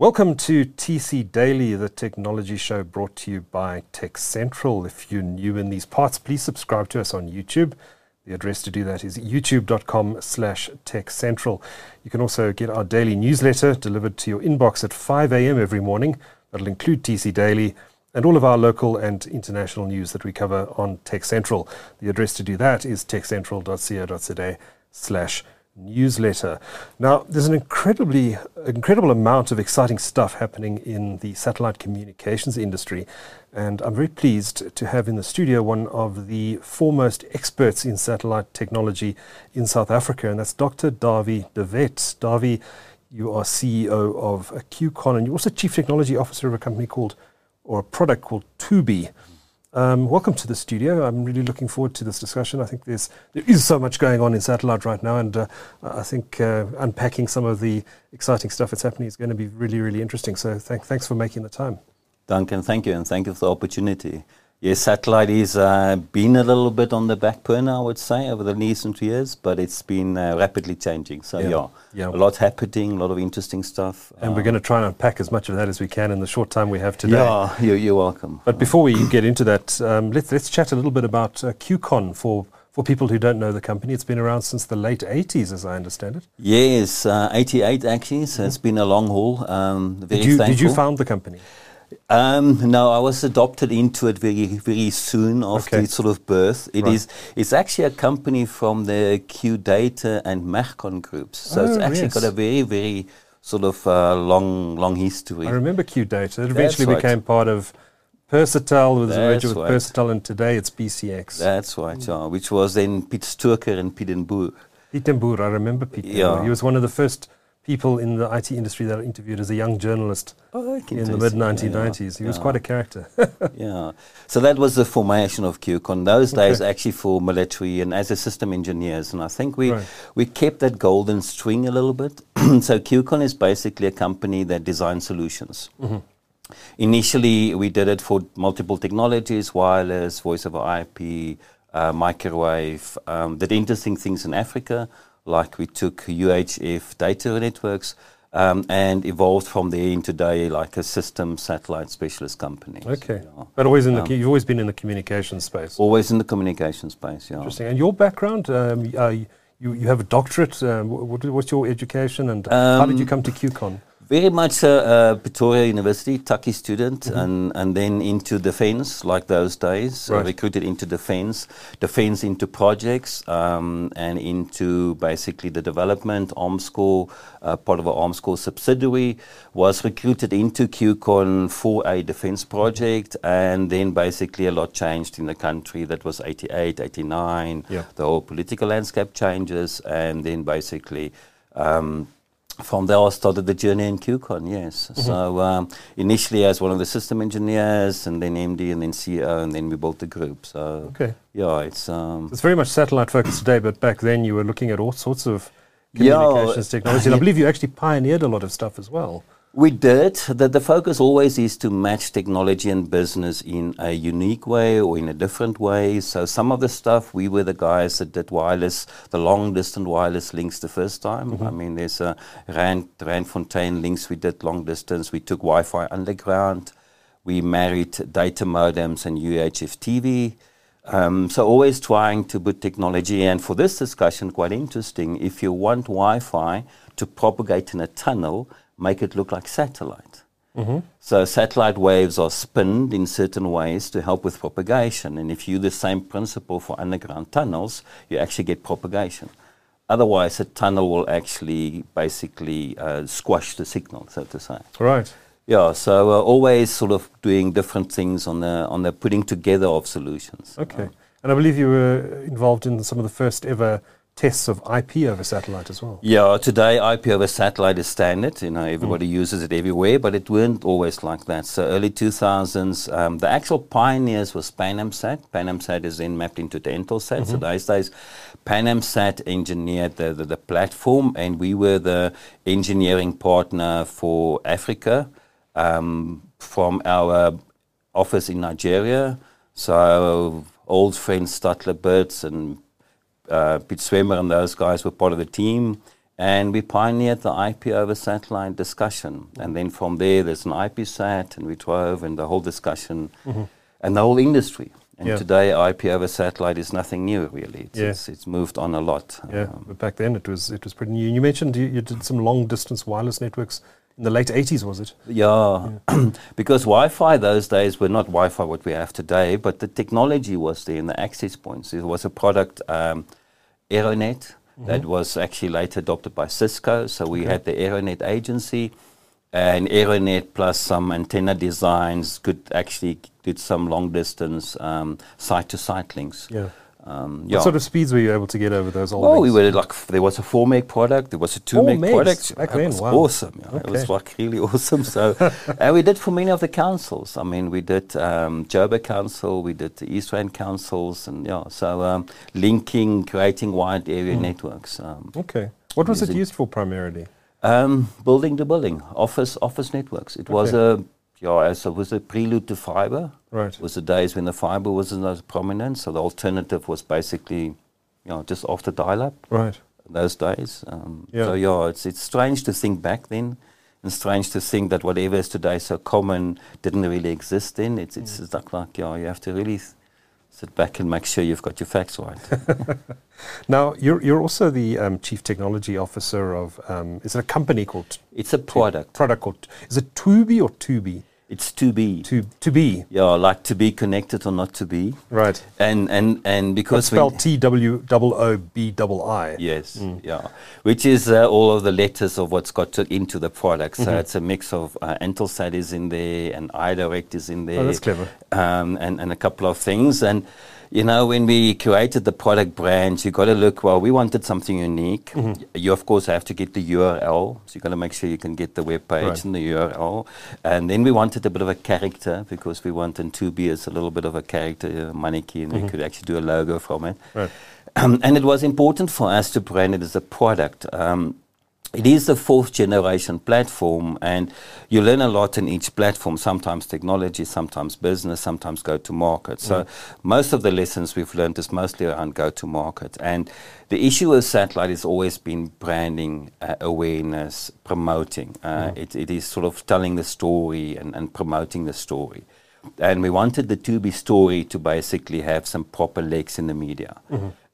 Welcome to TC Daily, the technology show brought to you by Tech Central. If you're new in these parts, please subscribe to us on YouTube. The address to do that is youtube.com slash techcentral. You can also get our daily newsletter delivered to your inbox at 5 a.m. every morning. That'll include TC Daily and all of our local and international news that we cover on Tech Central. The address to do that is techcentral.co.za slash newsletter. Now, there's an incredibly incredible amount of exciting stuff happening in the satellite communications industry, and I'm very pleased to have in the studio one of the foremost experts in satellite technology in South Africa, and that's Dr. Dawie de Wet. Dawie, you are CEO of Q-KON, and you're also Chief Technology Officer of a company called, or a product called Twoobii. Um, welcome to the studio. I'm really looking forward to this discussion. I think there's there is so much going on in satellite right now, and uh, I think uh, unpacking some of the exciting stuff that's happening is going to be really, really interesting. So th- thanks for making the time. Duncan, thank you, and thank you for the opportunity. Yes, satellite has uh, been a little bit on the back burner, I would say, over the recent years, but it's been uh, rapidly changing. So, yeah, yeah, yeah, a lot happening, a lot of interesting stuff. And we're going to try and unpack as much of that as we can in the short time we have today. Yeah, you're, you're welcome. But before we get into that, um, let's, let's chat a little bit about uh, Q-KON for for people who don't know the company, it's been around since the late 80s, as I understand it. Yes, uh, 88 actually, so mm-hmm. it's been a long haul. Um, did, you, did you found the company? Um, no, I was adopted into it very, very soon after okay. its sort of birth. It right. is, it's actually a company from the Q Data and Mercon groups. So oh, it's actually yes. got a very, very sort of uh, long, long history. I remember Q Data. It eventually right. became part of Persetel, with the merger with right. Persetel, and today it's BCX. That's right, mm. yeah, which was then Piet Stoker and Piet Boer. Piet Boer, I remember Piet yeah. He was one of the first people in the IT industry that I interviewed as a young journalist oh, in the mid 1990s. Yeah, he was quite a character. yeah. So that was the formation of Q-KON. Those okay. days, actually, for military and as a system engineers. And I think we, right. we kept that golden string a little bit. so Q-KON is basically a company that designs solutions. Mm-hmm. Initially, we did it for multiple technologies wireless, voice over IP, uh, microwave, um, did interesting things in Africa like we took UHF data networks um, and evolved from there into today like a system satellite specialist company. Okay, but always in the um, you've always been in the communication space. Always in the communication space. Yeah. Interesting. And your background, um, uh, you you have a doctorate. Um, what, what's your education, and how did you um, come to Q-KON? Very much a, a Pretoria University Tukkie student, mm-hmm. and and then into defence like those days. Right. Uh, recruited into defence, defence into projects, um, and into basically the development. Armscor, uh, part of our Armscor subsidiary, was recruited into Q-KON for a defence project, and then basically a lot changed in the country. That was 88, 89. Yeah. The whole political landscape changes, and then basically. Um, from there, I started the journey in Q-KON, yes. Mm-hmm. So um, initially as one of the system engineers, and then MD, and then CEO, and then we built the group. So okay. yeah, it's um, it's very much satellite focused today, but back then you were looking at all sorts of communications yeah, technology, and I believe you actually pioneered a lot of stuff as well. We did. The, the focus always is to match technology and business in a unique way or in a different way. So some of the stuff, we were the guys that did wireless, the long distance wireless links the first time. Mm-hmm. I mean, there's a Rand, Randfontein links we did long distance. We took Wi-Fi underground. We married data modems and UHF TV. Um, so always trying to put technology, and for this discussion, quite interesting. If you want Wi-Fi to propagate in a tunnel, make it look like satellite. Mm-hmm. So satellite waves are spinned in certain ways to help with propagation. And if you use the same principle for underground tunnels, you actually get propagation. Otherwise, a tunnel will actually basically uh, squash the signal, so to say. Right. Yeah. So uh, always sort of doing different things on the on the putting together of solutions. Okay. Uh, and I believe you were involved in some of the first ever tests of IP over satellite as well. Yeah, today IP over satellite is standard. You know, everybody mm. uses it everywhere, but it weren't always like that. So early 2000s, um, the actual pioneers was PanAmSat. PanAmSat is then mapped into the Intelsat. Mm-hmm. So those days, PanAmSat engineered the, the, the platform, and we were the engineering partner for Africa um, from our office in Nigeria. So old friends Statler Birds and uh, Piet Swemmer and those guys were part of the team. And we pioneered the IP over satellite discussion. And then from there, there's an IP IPsat, and we drove, and the whole discussion, and the whole industry. And Yeah. today, IP over satellite is nothing new, really. It's, Yeah. it's, it's moved on a lot. Yeah, Um, but back then it was it was pretty new. You mentioned you, you did some long distance wireless networks in the late 80s, was it? Yeah, because Wi-Fi those days were not Wi-Fi what we have today, but the technology was there in the access points. It was a product, um, Aironet, that was actually later adopted by Cisco. So we had the Aironet agency, and Aironet plus some antenna designs could actually did some long distance um, site-to-site links. Yeah. Um, What sort of speeds were you able to get over those old? Oh, we were like there was a four meg product, there was a two Four meg product. back it then, was wow. awesome. yeah. It was like really awesome. So, and we did for many of the councils. I mean, we did um, Joburg Council, we did the East Rand councils, and yeah, so um, linking, creating wide area Hmm. networks. Um, Okay. What was it used for primarily? um, building to building, office office networks. It was a yeah, as it was a prelude to fiber. Right. It was the days when the fiber wasn't as prominent, so the alternative was basically, you know, just after dial-up Right. those days. Um, Yeah. So yeah, it's it's strange to think back then, and strange to think that whatever is today so common didn't really exist then. It's it's Mm. it's like, like yeah, you have to really sit back and make sure you've got your facts right. Now you're you're also the um, chief technology officer of um, is it a company called it's a product. product called is it Twoobii or Twoobii? It's to be. To to be Yeah, like to be connected or not to be, right. and and and It's because we- spelled T W O O B double I. Yes, Mm. yeah. Which is uh, all of the letters of what's got to, into the product. So Mm-hmm. it's a mix of uh, Intelsat is in there and iDirect is in there. Oh, that's clever. Um, and, and a couple of things. And, you know, when we created the product brand, you got to look, well, we wanted something unique. Mm-hmm. You, of course, have to get the URL. So you got to make sure you can get the web page Right. and the URL. And then we wanted a bit of a character because we wanted to be as a little bit of a character, uh, mannequin. Mm-hmm. We could actually do a logo from it. Right. Um, and it was important for us to brand it as a product. Um, it is the fourth generation platform, and you learn a lot in each platform. Sometimes technology, sometimes business, sometimes go to market. So, most of the lessons we've learned is mostly around go to market. And the issue with satellite has always been branding, uh, awareness, promoting. Uh, it, it is sort of telling the story and, and promoting the story. And we wanted the Twoobii story to basically have some proper legs in the media.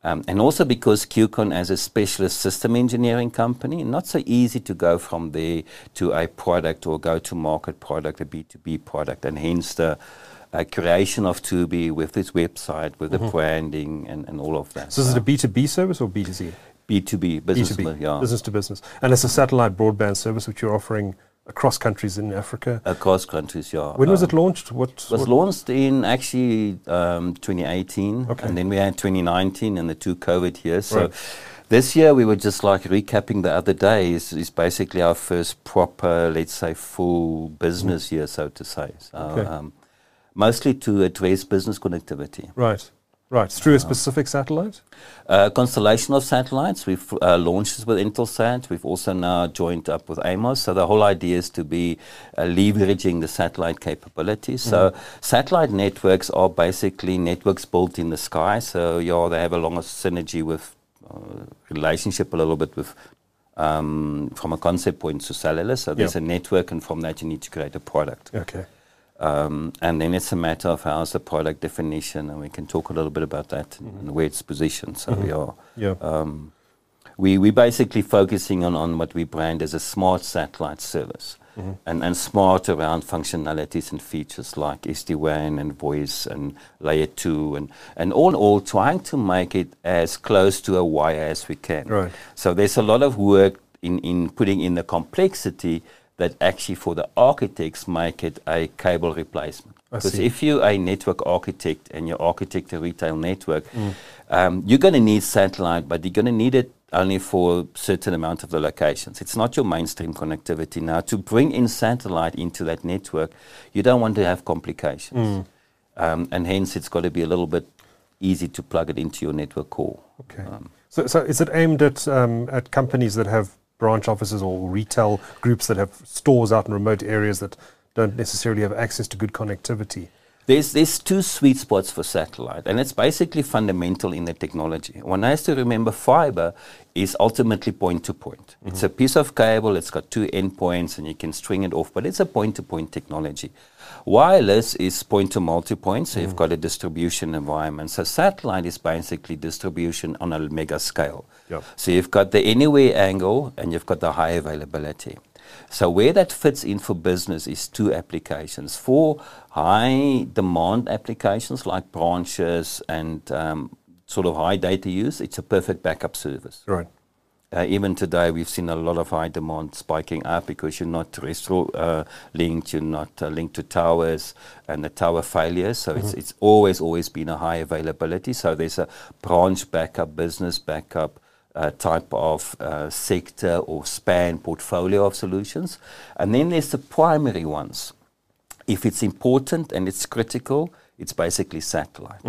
Um, and also because Q-KON, as a specialist system engineering company, not so easy to go from there to a product or go to market product, a B2B product, and hence the uh, creation of Twoobii with its website, with the branding, and, and all of that. So is it a B two B service or B two C? B2B business? B2B, Yeah. business to business, and it's a satellite broadband service which you're offering across countries in Africa. Across countries, yeah. When was Um, it launched? What It was what- launched in actually um, 2018, Okay. and then we had 2019 and the two COVID years. So Right. this year we were just like recapping the other day is, is basically our first proper, let's say, full business year, so to say. So, Mm. Okay. um, mostly to address business connectivity. Right, right. Through a specific satellite. Uh, constellation of satellites. We've uh, launched this with Intelsat. We've also now joined up with Amos. So the whole idea is to be uh, leveraging the satellite capabilities. So satellite networks are basically networks built in the sky. So yeah, they have a longer synergy with uh, relationship a little bit with. Um, from a concept point to cellular, so there's a network, and from that you need to create a product. Okay. Um, and then it's a matter of how's the product definition, and we can talk a little bit about that and, and where it's positioned. So we are Yeah. um, we we basically focusing on, on what we brand as a smart satellite service, and and smart around functionalities and features like SD WAN and voice and layer two and and all in all trying to make it as close to a wire as we can. Right. So there's a lot of work in in putting in the complexity that actually for the architects make it a cable replacement. Because if you're a network architect and you architect a retail network, um, you're going to need satellite, but you're going to need it only for a certain amount of the locations. It's not your mainstream connectivity. Now, to bring in satellite into that network, you don't want to have complications. Um, and hence, it's got to be a little bit easy to plug it into your network core. Okay. Um, So, so is it aimed at um, at companies that have branch offices or retail groups that have stores out in remote areas that don't necessarily have access to good connectivity? There's, there's two sweet spots for satellite, and it's basically fundamental in the technology. One has to remember fiber is ultimately point to point. Mm-hmm. It's a piece of cable, it's got two endpoints, and you can string it off, but it's a point to point technology. Wireless is point to multi point, so you've mm. got a distribution environment. So satellite is basically distribution on a mega scale. Yep. So you've got the anywhere angle and you've got the high availability. So where that fits in for business is two applications. For high demand applications like branches and um, sort of high data use, it's a perfect backup service. Right. Uh, even today, we've seen a lot of high demand spiking up because you're not terrestrial uh, linked, you're not uh, linked to towers and the tower failures. So it's, it's always, always been a high availability. So there's a branch backup, business backup type of uh, sector or span portfolio of solutions. And then there's the primary ones. If it's important and it's critical, it's basically satellite.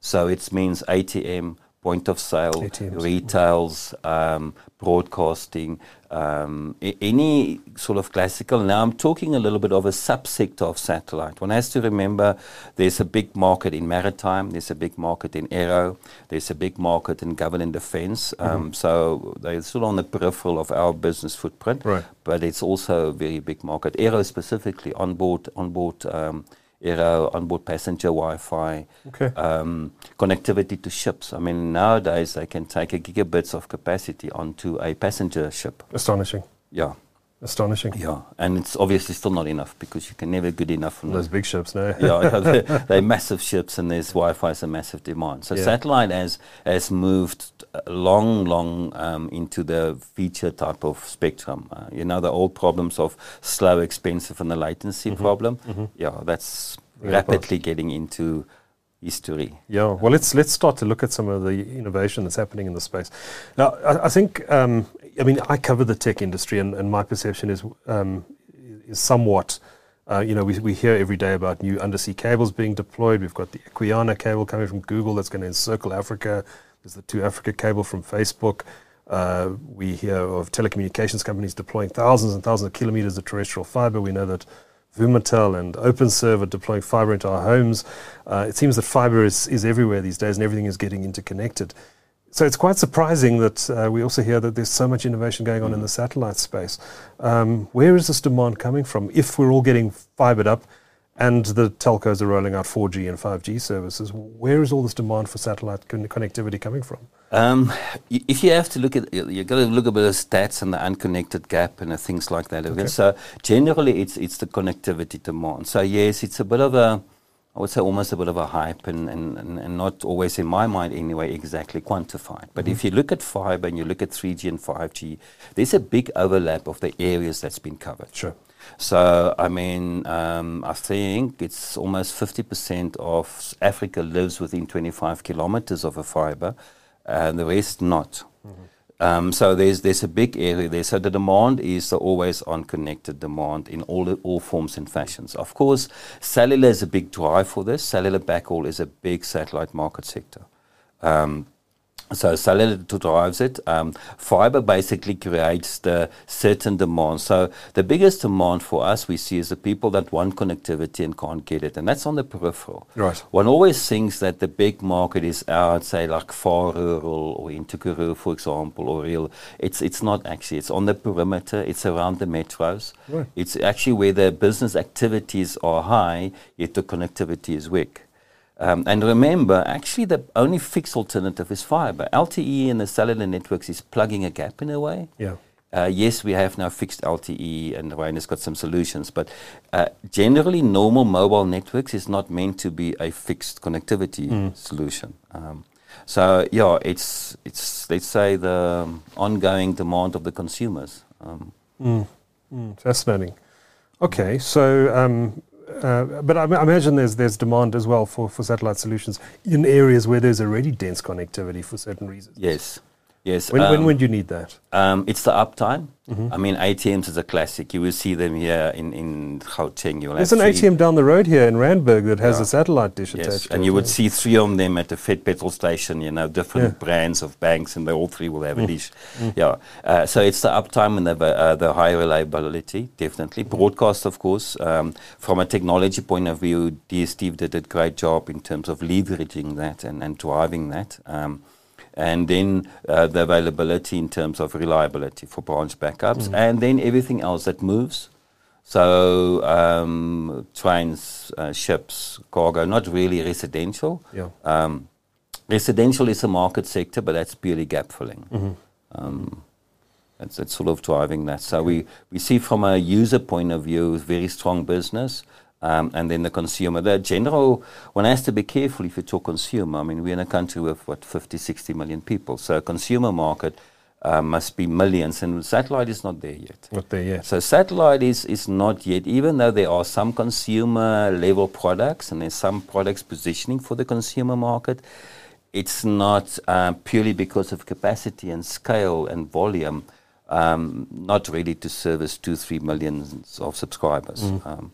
So it means ATM, point of sale, ATMs. retails, um, broadcasting, um, any sort of classical. Now I'm talking a little bit of a subsector of satellite. One has to remember there's a big market in maritime, there's a big market in aero, there's a big market in government defense. Um, So they're still on the peripheral of our business footprint, Right. but it's also a very big market. Aero specifically, onboard, onboard. Um, Aero, onboard passenger Wi-Fi, Okay. um, connectivity to ships. I mean, nowadays they can take a gigabits of capacity onto a passenger ship. Astonishing. Yeah, Astonishing. yeah, and it's obviously still not enough because you can never get enough. On Those big ships, no? yeah, they're, they're massive ships, and there's Wi-Fi is a massive demand. So Yeah. satellite has has moved long, long um, into the feature type of spectrum. Uh, you know, the old problems of slow, expensive, and the latency problem. Yeah, that's rapidly getting into history. Yeah, well, let's let's start to look at some of the innovation that's happening in the space. Now, I, I think, um, I mean, I cover the tech industry, and, and my perception is um, is somewhat, uh, you know, we, we hear every day about new undersea cables being deployed. We've got the Equiano cable coming from Google that's going to encircle Africa. There's the 2Africa cable from Facebook. Uh, we hear of telecommunications companies deploying thousands and thousands of kilometers of terrestrial fiber. We know that Vumatel and OpenServe are deploying fiber into our homes. Uh, it seems that fiber is, is everywhere these days and everything is getting interconnected. So it's quite surprising that uh, we also hear that there's so much innovation going on in the satellite space. Um, where is this demand coming from? If we're all getting fibered up and the telcos are rolling out 4G and 5G services, where is all this demand for satellite con- connectivity coming from? Um, if you have to look at, you've got to look at the stats and the unconnected gap and things like that. Okay. So generally, it's it's the connectivity demand. So yes, it's a bit of a, I would say almost a bit of a hype and, and, and, not always in my mind anyway exactly quantified. But if you look at fiber and you look at 3G and 5G, there's a big overlap of the areas that's been covered. Sure. So, I mean, um, I think it's almost 50% of Africa lives within 25 kilometers of a fiber, and the rest not. Um, so there's there's a big area there. So the demand is always on connected demand in all the, all forms and fashions. Of course, cellular is a big drive for this. Cellular backhaul is a big satellite market sector. Um, so to drives it. Um, fiber basically creates the certain demand. So the biggest demand for us we see is the people that want connectivity and can't get it, and that's on the peripheral. Right. One always thinks that the big market is out, say like far rural or into Karoo, for example, or real. It's it's not actually. It's on the perimeter. It's around the metros. Right. It's actually where the business activities are high, yet the connectivity is weak. Um, and remember, actually, the only fixed alternative is fiber. LTE in the cellular networks is plugging a gap in a way. Yeah. Uh, yes, we have now fixed LTE, and Rain has got some solutions, but uh, generally, normal mobile networks is not meant to be a fixed connectivity solution. Um, so, yeah, it's it's let's say the um, ongoing demand of the consumers. Um, Mm, fascinating. Okay, so um, uh, but I, I imagine there's there's demand as well for, for satellite solutions in areas where there's already dense connectivity for certain reasons. yes. Yes. When, when um, would you need that? Um, it's the uptime. Mm-hmm. I mean, ATMs is a classic. You will see them here in, in Gauteng. You will There's an ATM down the road here in Randburg that has Yeah. a satellite dish Yes, attached. to and it, you would yeah. see three of them at the Fed petrol station. You know, different Yeah. Mm. brands of banks, and they all three will have a dish. Yeah, uh, so it's the uptime and the uh, the high reliability, definitely. Broadcast, of course, um, from a technology point of view, DSTV did a great job in terms of leveraging that and, and driving that. Um, and then uh, the availability in terms of reliability for branch backups, Mm. and then everything else that moves. So um, trains, uh, ships, cargo, not really residential. Yeah. Um, residential is a market sector, but that's purely gap filling. Mm-hmm. Um, that's, that's sort of driving that. So we, we see from a user point of view, very strong business. Um, and then the consumer. The general, one has to be careful if you talk consumer. I mean, we're in a country with, what, 50, 60 million people. So a consumer market uh, must be millions, and satellite is not there yet. Not there yet. So satellite is, is not yet, even though there are some consumer level products and there's some products positioning for the consumer market, it's not um, purely because of capacity and scale and volume, um, not ready to service two, three millions of subscribers. Um,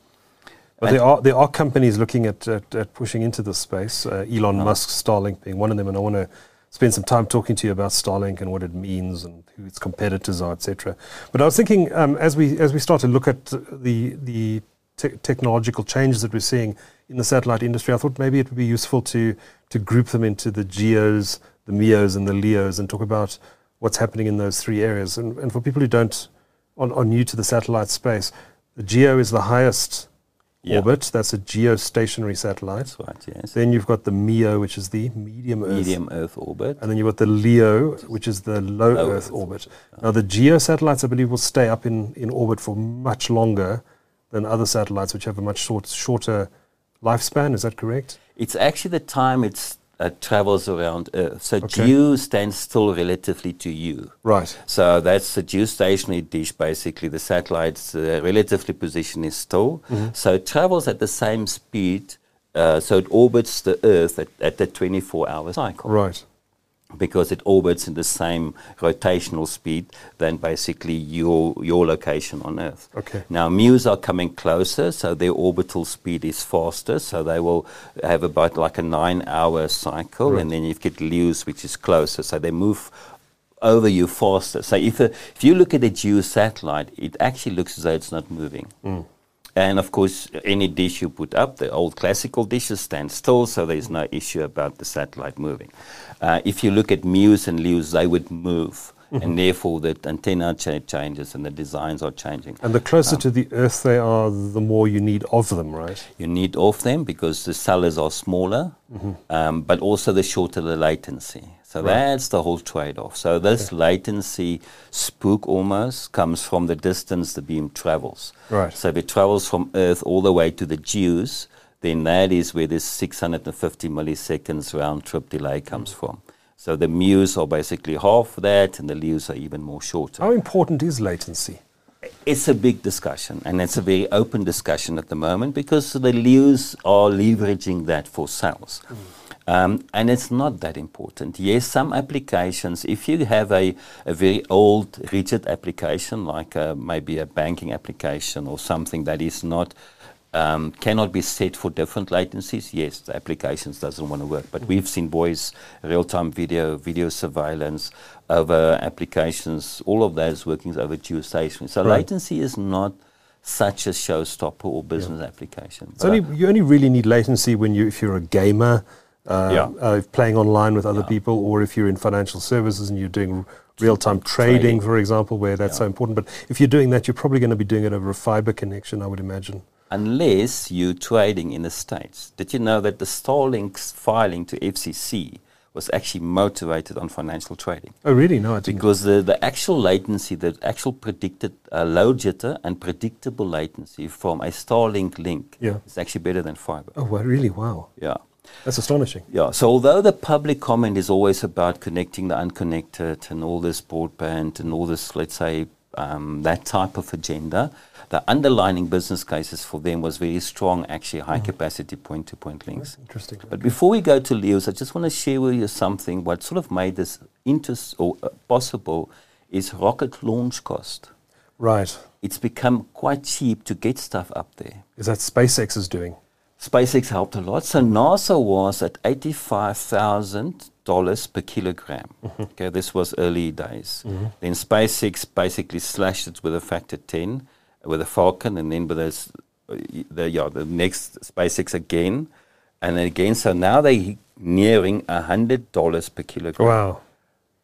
But there are there are companies looking at at, at pushing into this space. Uh, Elon Oh. Musk, Starlink being one of them, and I want to spend some time talking to you about Starlink and what it means and who its competitors are, etc. But I was thinking um, as we as we start to look at the the te- technological changes that we're seeing in the satellite industry, I thought maybe it would be useful to to group them into the geos, the meos, and the leos, and talk about what's happening in those three areas. And, and for people who don't are, are new to the satellite space, the geo is the highest Yeah. orbit. That's a geostationary satellite. that's right, yes. Then you've got the MEO, which is the medium Earth. Medium Earth orbit. And then you've got the LEO, which is the low, Low Earth, Earth. orbit. Now, the geo satellites, I believe, will stay up in, in orbit for much longer than other satellites, which have a much short, shorter lifespan. Is that correct? It's actually the time it uh, travels around Earth. So Okay. geo stands still relatively to you. Right. So that's the geostationary dish, basically. The satellite's uh, relatively position is still. Mm-hmm. So it travels at the same speed. Uh, so it orbits the Earth at, at the 24 hour cycle Right. Because it orbits in the same rotational speed than basically your, your location on Earth. Okay. Now, MEOs are coming closer, so their orbital speed is faster, so they will have about like a nine hour cycle, Right. and then you get LEOs, which is closer, so they move over you faster. So if, a, if you look at a GEO satellite, it actually looks as though it's not moving. Mm. And of course, any dish you put up, the old classical dishes stand still, so there's no issue about the satellite moving. Uh, if you look at MEOs and LEOs, they would move, Mm-hmm. and therefore the antenna cha- changes and the designs are changing. And the closer um, to the Earth they are, the more you need of them, right? You need of them because the cellars are smaller, mm-hmm. um, but also the shorter the latency. So Right. that's the whole trade-off. So this latency spook almost comes from the distance the beam travels. Right. So if it travels from Earth all the way to the geos, then that is where this 650 milliseconds round trip delay comes mm. from. So the MEOs are basically half that, and the LEOs are even more shorter. How important is latency? It's a big discussion, and it's a very open discussion at the moment because the LEOs are leveraging that for sales. Um, and it's not that important. Yes, some applications, if you have a, a very old, rigid application, like uh, maybe a banking application or something that is not um, cannot be set for different latencies, yes, the applications doesn't want to work. But we've seen voice, real-time video, video surveillance, over applications, all of is working over geostationary. So Right. latency is not such a showstopper or business application. It's But only, you only really need latency when you, if you're a gamer, uh, Yeah. uh, playing online with other Yeah. people, or if you're in financial services and you're doing real-time trading, Trading. for example, where that's so important. But if you're doing that, you're probably going to be doing it over a fiber connection, I would imagine. Unless you're trading in the States. Did you know that the Starlink's filing to FCC was actually motivated on financial trading? Oh, really? No, I didn't. Because the, the actual latency, the actual predicted uh, low jitter and predictable latency from a Starlink link Yeah. is actually better than fiber. Oh, well, really? Wow. Yeah. That's astonishing. Yeah, so although the public comment is always about connecting the unconnected and all this broadband and all this, let's say, um, that type of agenda. The underlining business cases for them was very strong, actually high capacity point to point links. Interesting. But before we go to LEOs, I just want to share with you something. What sort of made this interest or uh, possible is rocket launch cost. Right. It's become quite cheap to get stuff up there. Is that SpaceX is doing? SpaceX helped a lot. So NASA was at eighty-five thousand dollars per kilogram. Mm-hmm. Okay, this was early days. Mm-hmm. Then SpaceX basically slashed it with a factor ten with a Falcon, and then with this, the yeah the next SpaceX again, and then again. So now they're nearing hundred dollars per kilogram. Wow.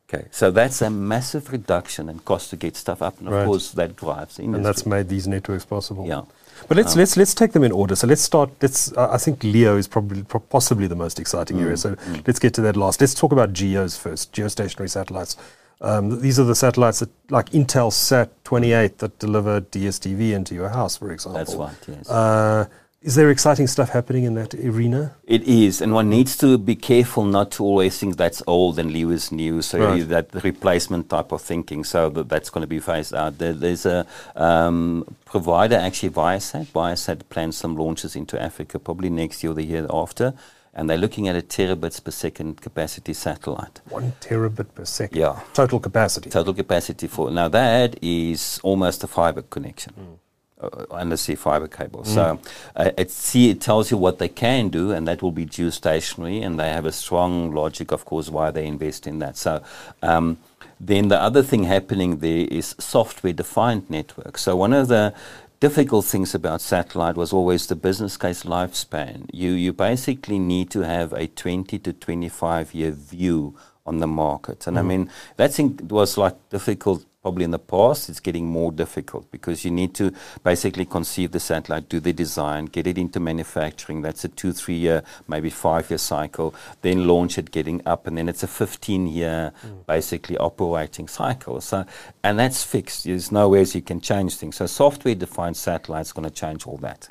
Okay, so that's a massive reduction in cost to get stuff up, and of Right. course that drives the industry. And that's made these networks possible. yeah. But let's let's let's take them in order. So let's start. Let's. Uh, I think Leo is probably pro- possibly the most exciting area. So let's get to that last. Let's talk about GEOs first. Geostationary satellites. Um, these are the satellites that, like Intelsat 28, that deliver DSTV into your house, for example. That's right, yes. Uh, is there exciting stuff happening in that arena? It is, and one needs to be careful not to always think that's old and Leo is new. So Right. that replacement type of thinking. So that that's going to be phased out. There, there's a um, provider actually, Viasat. Viasat plans some launches into Africa probably next year or the year after, and they're looking at a terabits per second capacity satellite. One terabit per second. Yeah. Total capacity. Total capacity for now that is almost a fiber connection. Uh, undersea fiber cable. So uh, it, see, it tells you what they can do, and that will be geostationary, and they have a strong logic, of course, why they invest in that. So um, then the other thing happening there is software-defined network. So one of the difficult things about satellite was always the business case lifespan. You you basically need to have a 20 to 25 year view on the market. And I mean, that thing was like difficult probably in the past. It's getting more difficult because you need to basically conceive the satellite, do the design, get it into manufacturing. That's a two, three year, maybe five year cycle. Then launch it, getting up, and then it's a 15 year mm. basically operating cycle. So, and that's fixed. There's no ways you can change things. So, software defined satellite's going to change all that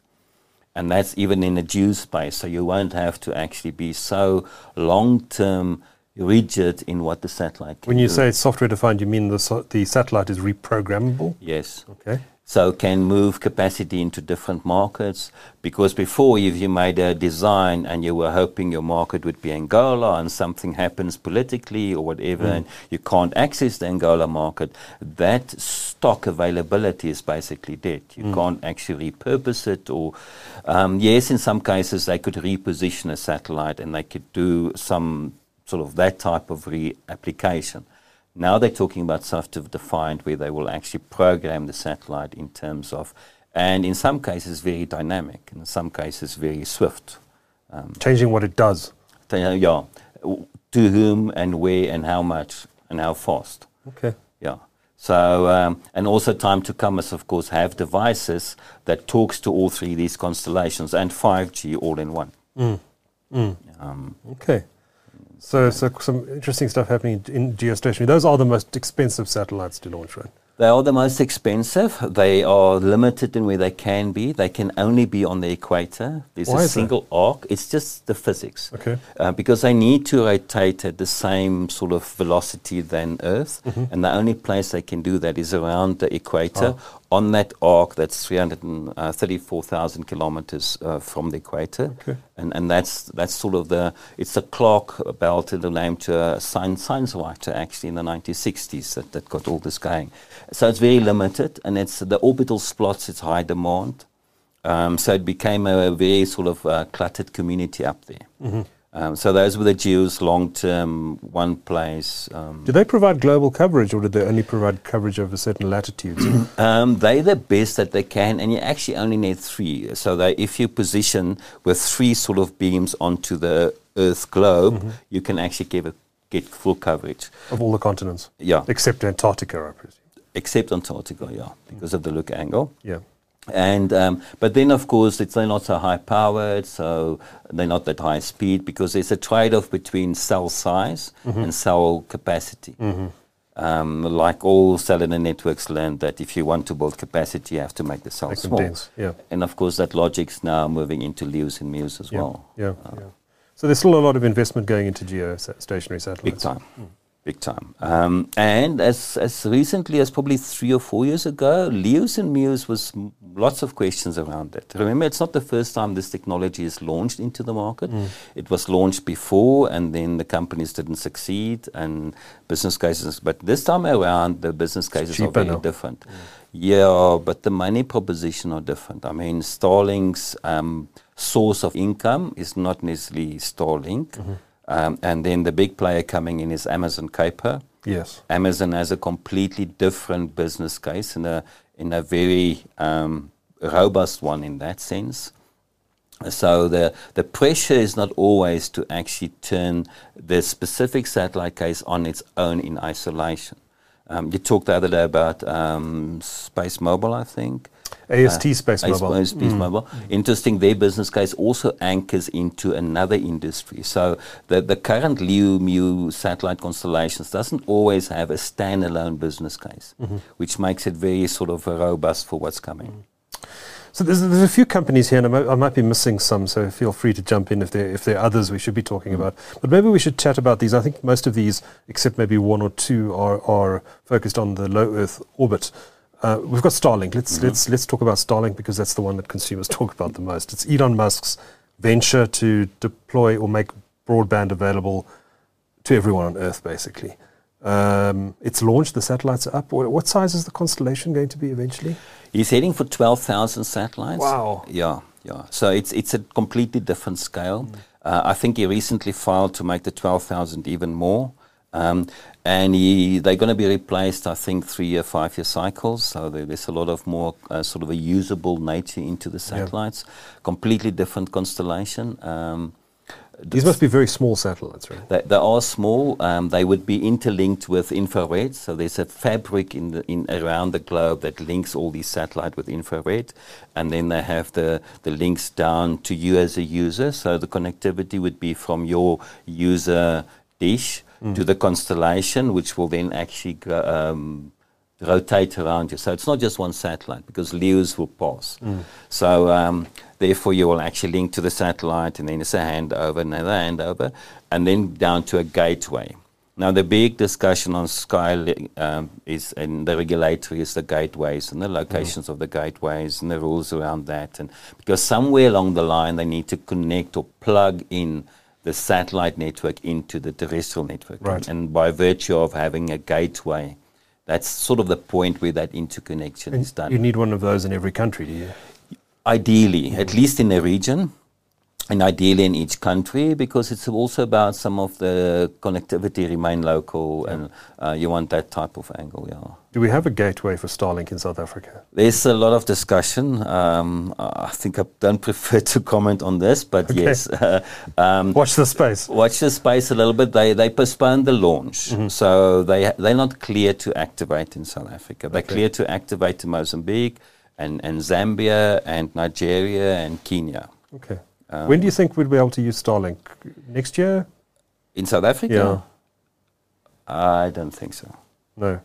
and that's even in the GEO space. So you won't have to actually be so long-term rigid in what the satellite can When you do. say software defined, you mean the so- the satellite is reprogrammable? yes, Okay. so can move capacity into different markets because before if you made a design and you were hoping your market would be Angola and something happens politically or whatever and you can't access the Angola market that stock availability is basically dead you can't actually repurpose it or um, yes in some cases they could reposition a satellite and they could do some sort of that type of re-application now they're talking about software defined, where they will actually program the satellite in terms of, and in some cases very dynamic, in some cases very swift. Changing what it does. They, uh, yeah, to whom and where and how much and how fast. Okay. Yeah. So um, and also time to come is of course have devices that talks to all three of these constellations and 5G all in one. Um, Okay. So, so some interesting stuff happening in geostationary. Those are the most expensive satellites to launch, right? They are the most expensive. They are limited in where they can be. They can only be on the equator. There's Why a is that? single arc. It's just the physics. Okay. Uh, because they need to rotate at the same sort of velocity than Earth, Mm-hmm. and the only place they can do that is around the equator Ah. On that arc that's 334,000 kilometers uh, from the equator, Okay. and and that's that's sort of the it's the Clarke belt in the name to a science science writer actually in the 1960s that, that got all this going. So it's very limited, and it's the orbital slots. It's high demand. Um, so it became a, very sort of uh, cluttered community up there. Mm-hmm. Um, so those were the GEOs, long term, one place. Um, Do they provide global coverage, or do they only provide coverage over certain latitudes? um, they're the best that they can, and you actually only need three. So that if you position with three sort of beams onto the Earth globe, Mm-hmm. you can actually give a, get full coverage. of all the continents, Yeah, except Antarctica, I presume. except Antarctica, yeah, because of the look angle. Yeah. And um, but then of course it's they're not so high powered, so they're not that high speed because there's a trade off between cell size Mm-hmm. and cell capacity. Um, like all cellular networks learned that if you want to build capacity, you have to make the cell Make small. dense. Yeah. And of course that logic's now moving into Leos and Meos as Yeah. well. Yeah. yeah. So there's still a lot of investment going into geostationary satellites. Big satellites. time. Big time. Um, and as, as recently as probably three or four years ago, Leos and Meos was m- lots of questions around it. Remember, it's not the first time this technology is launched into the market. Mm. It was launched before, and then the companies didn't succeed, and business cases. But this time around, the business cases are very now. different. Mm. Yeah, but the money proposition are different. I mean, Starlink's um, source of income is not necessarily Starlink. Mm-hmm um, and then the big player coming in is Amazon Kuiper. Yes. Amazon has a completely different business case in a in a very um, robust one in that sense. So the the pressure is not always to actually turn the specific satellite case on its own in isolation. Um, you talked the other day about um, SpaceMobile, I think. AST uh, SpaceMobile. AST Space mm. Mobile. Interesting, their business case also anchors into another industry. So the, the current LEO MEO satellite constellations doesn't always have a standalone business case, mm-hmm. which makes it very sort of robust for what's coming. Mm. So there's, there's a few companies here, and I might, I might, be missing some. So feel free to jump in if there if there are others we should be talking mm. about. But maybe we should chat about these. I think most of these, except maybe one or two, are are focused on the low Earth orbit. Uh, we've got Starlink. Let's mm-hmm. let's let's talk about Starlink because that's the one that consumers talk about the most. It's Elon Musk's venture to deploy or make broadband available to everyone on Earth, basically. Um, it's launched. The satellites are up. What size is the constellation going to be eventually? He's heading for twelve thousand satellites. Wow. Yeah, yeah. So it's it's a completely different scale. Mm. Uh, I think he recently filed to make the twelve thousand even more. Um, and he, they're going to be replaced, I think, three-year, five-year cycles. So there's a lot of more uh, sort of a usable nature into the satellites. Yeah. Completely different constellation. Um, these must be very small satellites, right? They, they are small. Um, they would be interlinked with infrared. So there's a fabric in, the, in around the globe that links all these satellites with infrared, and then they have the the links down to you as a user. So the connectivity would be from your user dish mm. to the constellation, which will then actually um, rotate around you. So it's not just one satellite because LEOs will pass. Mm. So um, therefore, you will actually link to the satellite, and then it's a handover, another handover, and then down to a gateway. Now, the big discussion on Sky um, is, and the regulatory is the gateways and the locations mm. of the gateways and the rules around that. And because somewhere along the line, they need to connect or plug in the satellite network into the terrestrial network. Right. And by virtue of having a gateway, that's sort of the point where that interconnection and is done. You need one of those in every country, do you? Ideally, mm-hmm. at least in a region and ideally in each country because it's also about some of the connectivity remain local yeah. and uh, you want that type of angle yeah. Do we have a gateway for starlink in south africa? There's a lot of discussion. Um, i think i don't prefer to comment on this but okay. yes uh, um, watch the space. watch the space a little bit. They they postponed the launch. Mm-hmm. so they they're not clear to activate in south africa. They're okay. clear to activate in mozambique and, and zambia and nigeria and kenya. Okay um, when do you think we'll be able to use Starlink? Next year? In South Africa? Yeah. I don't think so. No.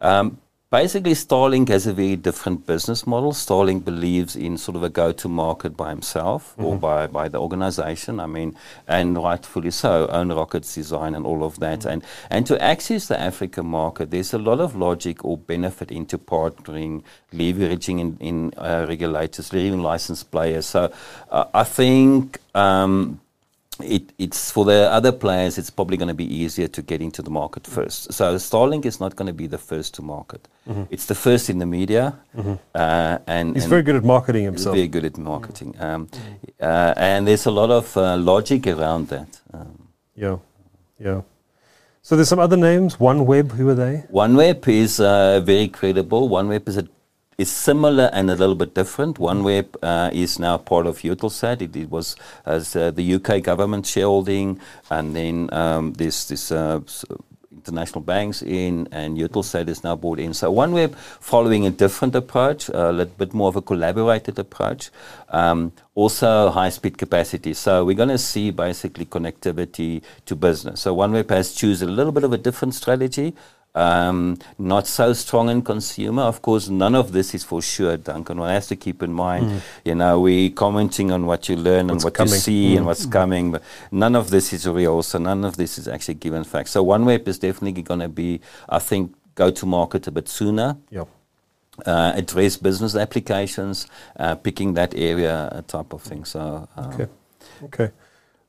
Um, basically, Starlink has a very different business model. Starlink believes in sort of a go-to market by himself mm-hmm. or by, by the organization. I mean, and rightfully so, own rockets design and all of that. Mm-hmm. And and to access the African market, there's a lot of logic or benefit into partnering, leveraging in, in uh, regulators, leaving licensed players. So uh, I think. Um, it, it's for the other players, it's probably going to be easier to get into the market first. So Starlink is not going to be the first to market. Mm-hmm. It's the first in the media, mm-hmm. uh, and he's and very good at marketing himself. Very good at marketing, mm-hmm. um, uh, and there's a lot of uh, logic around that. Um, yeah, yeah. So there's some other names. OneWeb, who are they? OneWeb is uh, very credible. OneWeb is a is similar and a little bit different. OneWeb uh, is now part of Eutelsat. It, it was as uh, the UK government shareholding, and then um, this this uh, international banks in, and Eutelsat is now bought in. So OneWeb following a different approach, a little bit more of a collaborated approach. Um, also high speed capacity. So we're going to see basically connectivity to business. So OneWeb has chosen a little bit of a different strategy. Um, not so strong in consumer. Of course, none of this is for sure, Duncan. One has to keep in mind, mm. you know, we're commenting on what you learn what's and what coming. you see mm. and what's coming, but none of this is real. So none of this is actually given fact. So OneWeb is definitely going to be, I think, go to market a bit sooner. Yep. Uh, address business applications, uh, picking that area uh, type of thing. So um, okay, okay.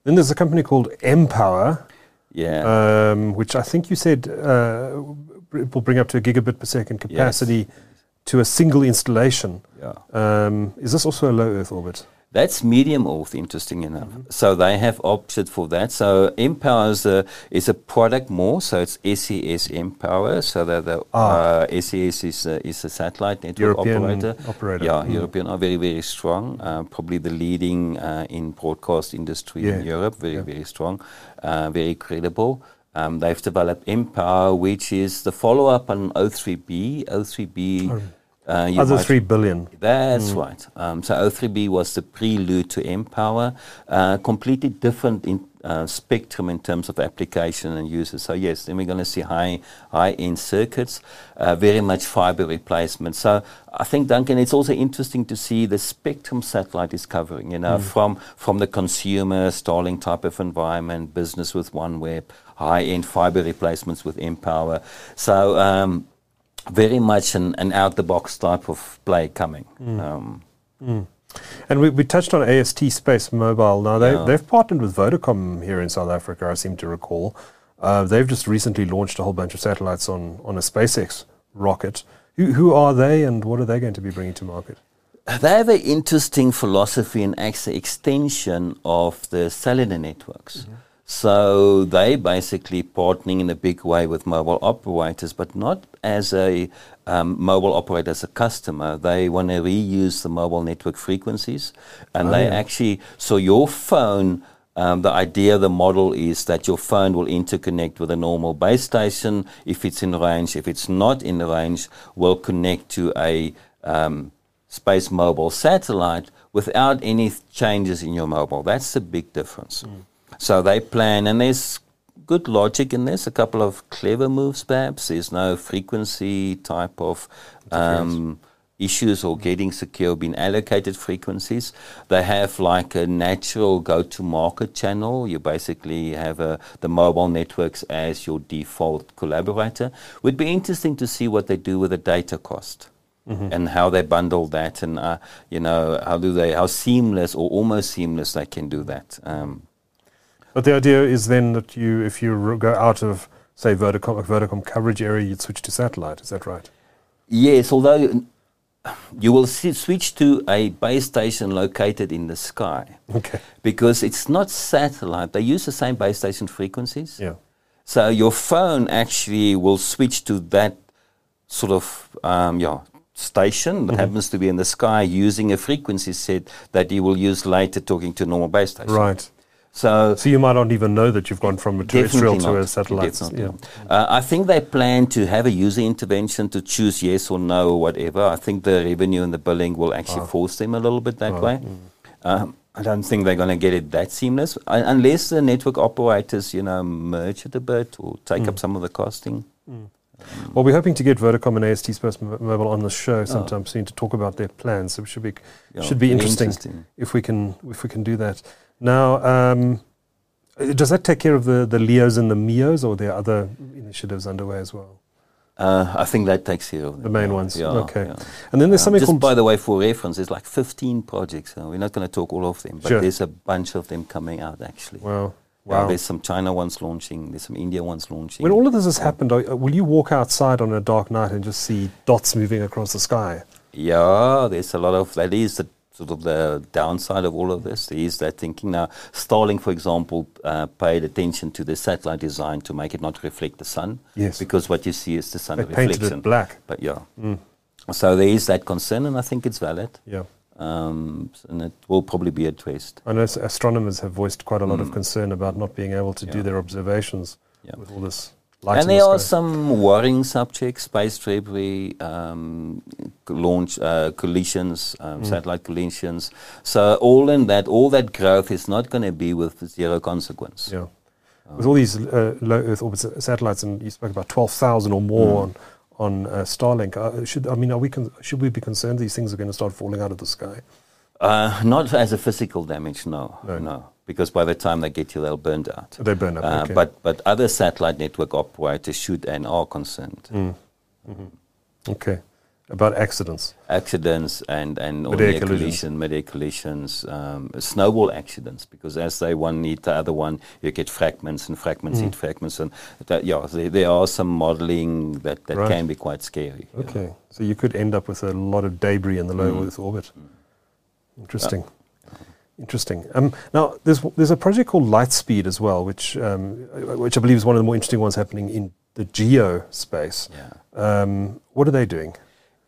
Then there's a company called Mpower. Yeah. Um, which I think you said uh, will bring up to a gigabit per second capacity yes. to a single installation. Yeah. Um, is this also a low Earth orbit? That's medium earth, interesting enough. Mm-hmm. So they have opted for that. So Mpower is a, is a product more, so it's SES Mpower. So the, the ah. uh, SES is a, is a satellite network European operator. operator. Yeah, mm. European are very, very strong. Uh, probably the leading uh, in broadcast industry yeah. in Europe. Very, yeah. very strong. Uh, very credible. Um, they've developed Mpower, which is the follow up on O3B. O3B. Oh uh, Other three billion. That's mm. right. Um, so O3B was the prelude to Mpower, uh, completely different in uh, spectrum in terms of application and uses. So yes, then we're going to see high high end circuits, uh, very much fiber replacement. So I think Duncan, it's also interesting to see the spectrum satellite is covering. You know, mm. from from the consumer Starlink type of environment, business with one OneWeb, high end fiber replacements with Mpower. So. Um, very much an, an out the box type of play coming. Mm. Um, mm. And we, we touched on AST SpaceMobile. Now, they, yeah. they've partnered with Vodacom here in South Africa, I seem to recall. Uh, they've just recently launched a whole bunch of satellites on, on a SpaceX rocket. Who, who are they and what are they going to be bringing to market? They have an interesting philosophy and actually extension of the cellular networks. Mm-hmm. So they basically partnering in a big way with mobile operators, but not as a um, mobile operator as a customer. They want to reuse the mobile network frequencies, and oh, they yeah. actually so your phone. Um, the idea, of the model is that your phone will interconnect with a normal base station if it's in range. If it's not in range, will connect to a um, SpaceMobile satellite without any changes in your mobile. That's the big difference. Mm. So they plan, and there's good logic in this, a couple of clever moves perhaps. There's no frequency type of um, issues or getting secure being allocated frequencies. They have like a natural go-to-market channel. You basically have a, the mobile networks as your default collaborator. Would be interesting to see what they do with the data cost. Mm-hmm. And how they bundle that, and uh, you know how do they, how seamless or almost seamless they can do that. Um, but the idea is then that you, if you go out of, say, Vodacom, Vodacom coverage area, you'd switch to satellite. Is that right? Yes, although you will see, switch to a base station located in the sky. Okay. Because it's not satellite. They use the same base station frequencies. Yeah. So your phone actually will switch to that sort of um, yeah station that mm-hmm. happens to be in the sky using a frequency set that you will use later talking to normal base station. Right. So, so you might not even know that you've gone from a terrestrial to a satellite. Yeah. Uh, I think they plan to have a user intervention to choose yes or no or whatever. I think the revenue and the billing will actually oh. force them a little bit that oh. way. Mm. Um, I don't think they're going to get it that seamless uh, unless the network operators, you know, merge it a bit or take mm. up some of the costing. Mm. Um, well, we're hoping to get Vodacom and AST SpaceMobile on the show oh. sometime oh. soon to talk about their plans. So it should be yeah, should be interesting, interesting, if we can if we can do that. Now, um, does that take care of the, the LEOs and the MEOs, or are there other initiatives underway as well? Uh, I think that takes care of the main ones. Yeah, okay. Yeah. And then there's something Just called. by the way, for reference, there's like 15 projects. So we're not going to talk all of them, but sure. there's a bunch of them coming out actually. Wow. Wow. Yeah, there's some China ones launching. There's some India ones launching. When all of this has happened, will you walk outside on a dark night and just see dots moving across the sky? Yeah, there's a lot of that. Is the sort of the downside of all of this is that thinking now Starlink, for example, uh, paid attention to the satellite design to make it not reflect the sun. Yes. Because what you see is the sun they reflection. Painted it black. But yeah. Mm. So there is that concern, and I think it's valid. Yeah. Um, and it will probably be addressed. I know astronomers have voiced quite a lot mm. of concern about not being able to yeah. do their observations yeah. with all this and there are some worrying subjects, space debris, um, launch uh, collisions, um, mm. satellite collisions. So all in that, all that growth is not going to be with zero consequence. Yeah. with all these uh, low Earth orbit satellites, and you spoke about twelve thousand or more on on uh, Starlink. Uh, should I mean, are we con- should we be concerned these things are going to start falling out of the sky? Uh, not as a physical damage, no, No. no, because by the time they get you, they'll burn out. They burn up. Uh, okay. But but other satellite network operators should and are concerned. Mm. okay, about accidents. Accidents and and near collisions. collision, mid-air collisions, um, snowball accidents. Because as they one need the other one, you get fragments and fragments Mm. and fragments, and that, yeah, there, there are some modelling that, that Right. can be quite scary. yeah. Okay, so you could end up with a lot of debris in the low Mm. Earth orbit. Interesting. Interesting. Um, now, there's there's a project called Lightspeed as well, which um, which I believe is one of the more interesting ones happening in the GEO space. Yeah. Um, what are they doing?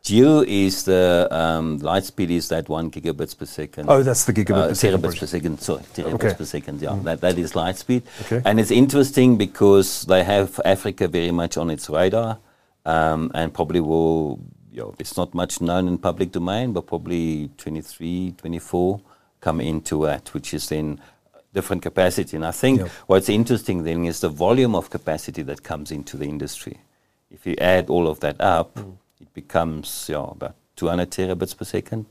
GEO is the um, Lightspeed is that one gigabits per second. Oh, that's the gigabit Uh, per second terabits per second, sorry, terabits Okay. per second. Yeah, that, that is Lightspeed. Okay. And it's interesting because they have Africa very much on its radar, um, and probably will. You know, it's not much known in public domain, but probably 23, 24 come into it, which is then different capacity. And I think Yeah. what's interesting then is the volume of capacity that comes into the industry. If you add all of that up, Mm. it becomes yeah, about 200 terabits per second.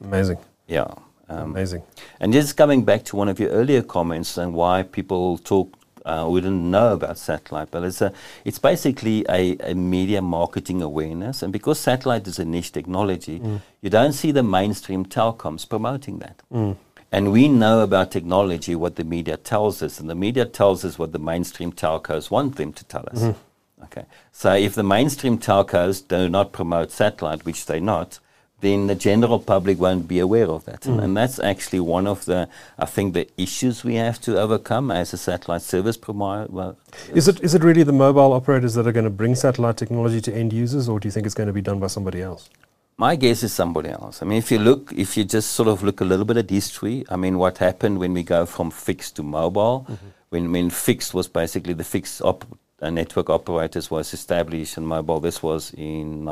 Amazing. Yeah. Um, Amazing. and just coming back to one of your earlier comments and why people talk, uh, we didn't know about satellite, but it's, a, it's basically a, a media marketing awareness. And because satellite is a niche technology, mm. you don't see the mainstream telecoms promoting that. Mm. And we know about technology what the media tells us, and the media tells us what the mainstream telcos want them to tell us. Mm-hmm. Okay. So if the mainstream telcos do not promote satellite, which they're not, then the general public won't be aware of that. And, and that's actually one of the, I think, the issues we have to overcome as a satellite service provider. Well, Is it is it really the mobile operators that are going to bring satellite technology to end users, or do you think it's going to be done by somebody else? My guess is somebody else. I mean, if you look, if you just sort of look a little bit at history, I mean, what happened when we go from fixed to mobile, when, when fixed was basically the fixed op- uh, network operators was established and mobile, this was in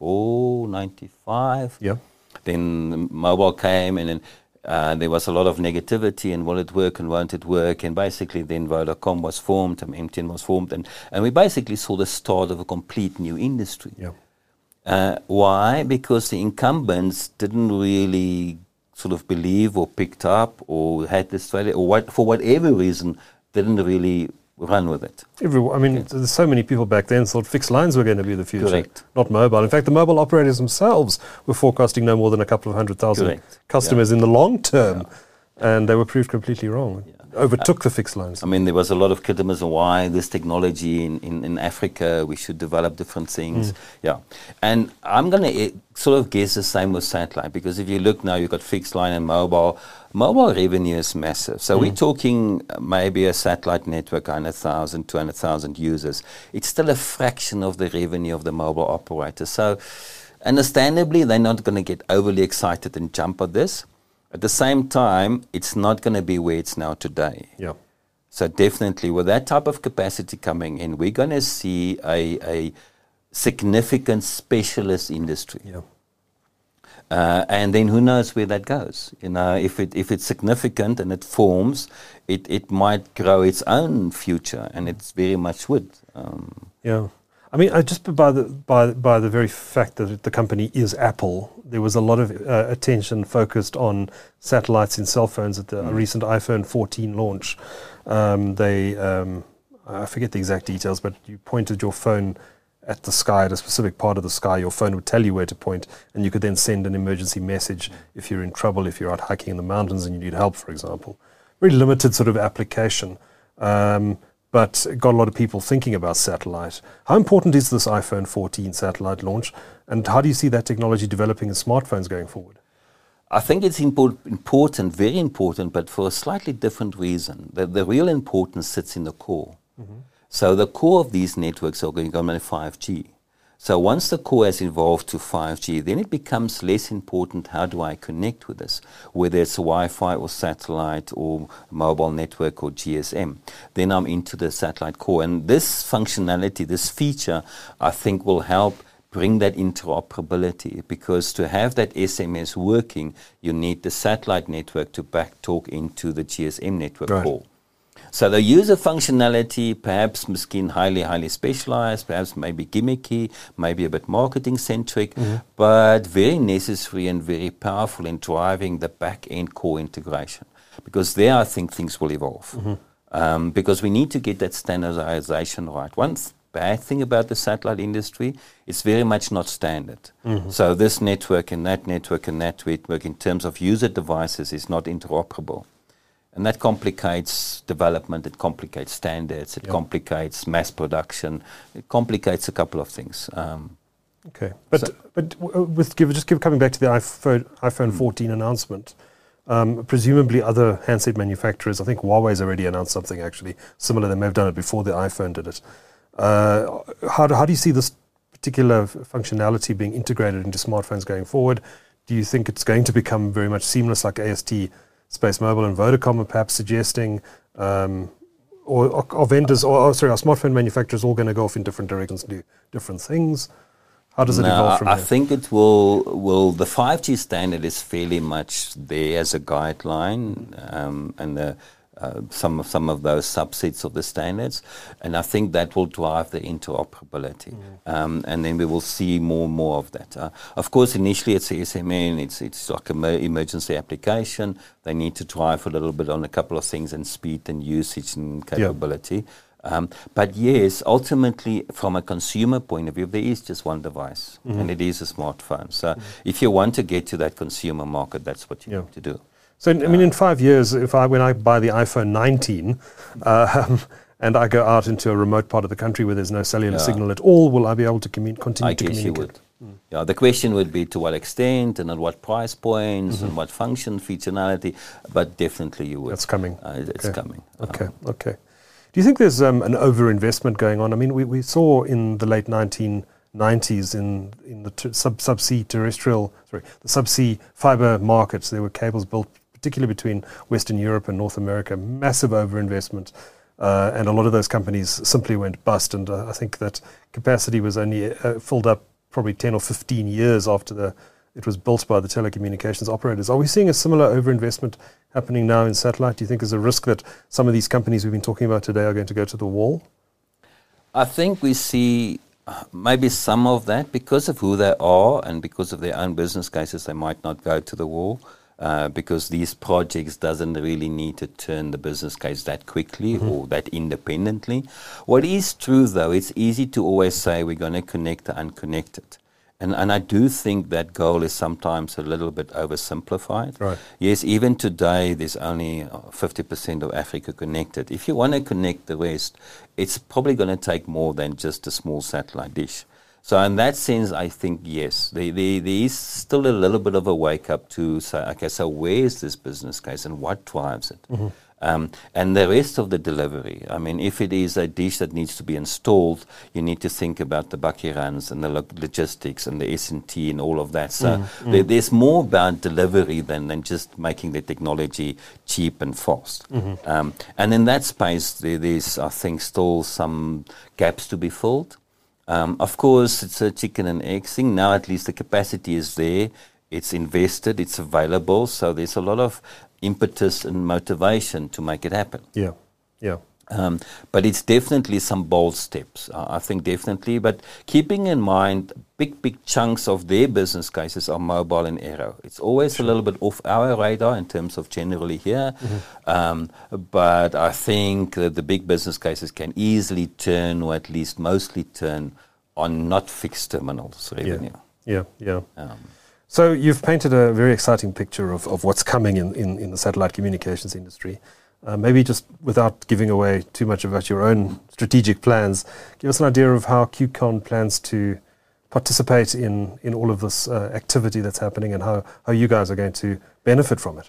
94, 95. Yeah. Then mobile came and then uh, there was a lot of negativity and will it work and won't it work? And basically then Vodacom was formed and MTN was formed and, and we basically saw the start of a complete new industry. Yeah. Uh, why? Because the incumbents didn't really sort of believe or picked up or had this strategy or what, for whatever reason didn't really run with it. Everyone, I mean, there's so many people back then thought fixed lines were going to be the future, Correct. not mobile. In fact, the mobile operators themselves were forecasting no more than a couple of hundred thousand Correct. customers in the long term, and they were proved completely wrong. Yeah. Overtook the fixed lines. I mean, there was a lot of criticism why this technology in, in, in Africa, we should develop different things. Mm. Yeah. And I'm going to eh, sort of guess the same with satellite because if you look now, you've got fixed line and mobile. Mobile revenue is massive. So we're mm. talking uh, maybe a satellite network, 100,000, 200,000 users. It's still a fraction of the revenue of the mobile operator. So understandably, they're not going to get overly excited and jump at this. At the same time, it's not going to be where it's now today. yeah. So definitely, with that type of capacity coming in, we're going to see a, a significant specialist industry. Yeah. Uh, and then who knows where that goes? You know, if it if it's significant and it forms, it, it might grow its own future, and it's very much would. Um, Yeah. I mean, I just by the by by the very fact that the company is Apple, there was a lot of uh, attention focused on satellites in cell phones at the recent iPhone 14 launch. Um, they, um, I forget the exact details, but you pointed your phone at the sky, at a specific part of the sky. Your phone would tell you where to point, and you could then send an emergency message if you're in trouble, if you're out hiking in the mountains and you need help, for example. Very limited sort of application. Um, but got a lot of people thinking about satellite. How important is this iPhone 14 satellite launch, and how do you see that technology developing in smartphones going forward? I think it's import, important, very important, but for a slightly different reason. The, the real importance sits in the core. Mm-hmm. So the core of these networks are going to go to 5G. So once the core has evolved to 5G, then it becomes less important how do I connect with this, whether it's Wi-Fi or satellite or mobile network or GSM. Then I'm into the satellite core. And this functionality, this feature, I think will help bring that interoperability because to have that SMS working, you need the satellite network to back talk into the GSM network Right. core. So the user functionality, perhaps miskin highly, highly specialized, perhaps maybe gimmicky, maybe a bit marketing centric, mm-hmm. but very necessary and very powerful in driving the back end core integration. Because there, I think things will evolve. Mm-hmm. Um, because we need to get that standardization right. One th- bad thing about the satellite industry, it's very much not standard. Mm-hmm. So this network and that network and that network, in terms of user devices, is not interoperable. And that complicates development, it complicates standards, it yep. complicates mass production, it complicates a couple of things. Um, okay, but so but uh, with give, just give, coming back to the iPhone iPhone mm. 14 announcement, um, presumably other handset manufacturers, I think Huawei's already announced something actually similar. They may have done it before the iPhone did it. Uh, how, do, how do you see this particular functionality being integrated into smartphones going forward? Do you think it's going to become very much seamless like AST SpaceMobile and Vodacom are perhaps suggesting, um, or, or, vendors, or, or, sorry, our smartphone manufacturers all going to go off in different directions and do different things? How does it no, evolve from there? I think it will. Will the 5G standard is fairly much there as a guideline, um, and the uh, some of some of those subsets of the standards, and I think that will drive the interoperability, mm. um, and then we will see more and more of that. Uh, of course, initially it's SMS, it's it's like an emergency application. They need to drive a little bit on a couple of things and speed and usage and capability. Yeah. Um, but yes, ultimately, from a consumer point of view, there is just one device, mm-hmm. and it is a smartphone. So, mm-hmm. if you want to get to that consumer market, that's what you yeah. need to do. So, I mean, in five years, if I when I buy the iPhone 19, uh, and I go out into a remote part of the country where there's no cellular yeah. signal at all, will I be able to commun- continue I to communicate? You would. Mm. Yeah, the question would be to what extent and at what price points mm-hmm. and what function, functionality, but definitely you would. That's coming. Uh, it's okay. coming. Okay, um, okay. Do you think there's um, an overinvestment going on? I mean, we, we saw in the late 1990s in, in the t- sub subsea terrestrial, sorry, the subsea fiber markets, there were cables built particularly between Western Europe and North America, massive overinvestment. Uh, and a lot of those companies simply went bust. And uh, I think that capacity was only uh, filled up probably 10 or 15 years after the, it was built by the telecommunications operators. Are we seeing a similar overinvestment happening now in satellite? Do you think there's a risk that some of these companies we've been talking about today are going to go to the wall? I think we see uh, maybe some of that because of who they are and because of their own business cases, they might not go to the wall. Uh, because these projects doesn't really need to turn the business case that quickly mm-hmm. or that independently. What is true though, it's easy to always say we're going to connect the unconnected. And, and I do think that goal is sometimes a little bit oversimplified. Right. Yes, even today there's only 50% of Africa connected. If you want to connect the rest, it's probably going to take more than just a small satellite dish. So in that sense, I think yes, there, there, there is still a little bit of a wake up to say, okay, so where is this business case and what drives it? Mm-hmm. Um, and the rest of the delivery. I mean, if it is a dish that needs to be installed, you need to think about the bakkie runs and the logistics and the S&T and all of that. So mm-hmm. there, there's more about delivery than, than just making the technology cheap and fast. Mm-hmm. Um, and in that space, there, there's, I think, still some gaps to be filled. Um, of course, it's a chicken and egg thing. Now, at least the capacity is there. It's invested. It's available. So there's a lot of impetus and motivation to make it happen. Yeah, yeah. Um, but it's definitely some bold steps, uh, I think definitely. But keeping in mind, big, big chunks of their business cases are mobile and aero. It's always sure. a little bit off our radar in terms of generally here. Mm-hmm. Um, but I think that the big business cases can easily turn, or at least mostly turn, on not fixed terminals revenue. Yeah, yeah. yeah. Um, so you've painted a very exciting picture of, of what's coming in, in, in the satellite communications industry. Uh, maybe just without giving away too much about your own strategic plans, give us an idea of how Q-KON plans to participate in, in all of this uh, activity that's happening and how, how you guys are going to benefit from it.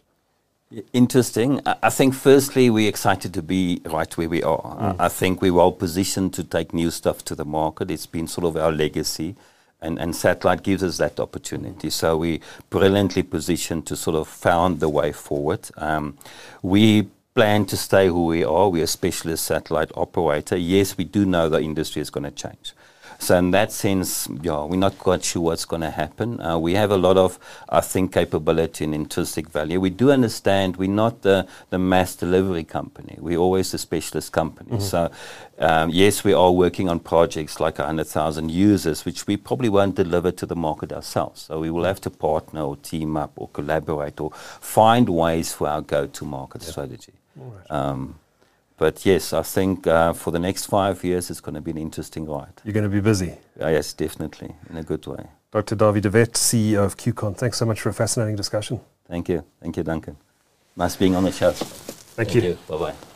Interesting. I think firstly we're excited to be right where we are. Mm. I think we're well positioned to take new stuff to the market. It's been sort of our legacy and, and satellite gives us that opportunity. So we're brilliantly positioned to sort of found the way forward. Um, we plan to stay who we are. We're a specialist satellite operator. Yes, we do know the industry is going to change. so in that sense, yeah, we're not quite sure what's going to happen. Uh, we have a lot of, I think, capability and intrinsic value. We do understand we're not the, the mass delivery company. We're always a specialist company. Mm-hmm. So um, yes, we are working on projects like 100,000 users, which we probably won't deliver to the market ourselves. So we will have to partner or team up or collaborate or find ways for our go-to-market yeah. strategy. Um, but yes, I think uh, for the next five years, it's going to be an interesting ride. You're going to be busy. Uh, yes, definitely, in a good way. Dr. Dawie de Wet, CEO of Q-KON, thanks so much for a fascinating discussion. Thank you. Thank you, Duncan. Nice being on the show. Thank, Thank you. you. Bye bye.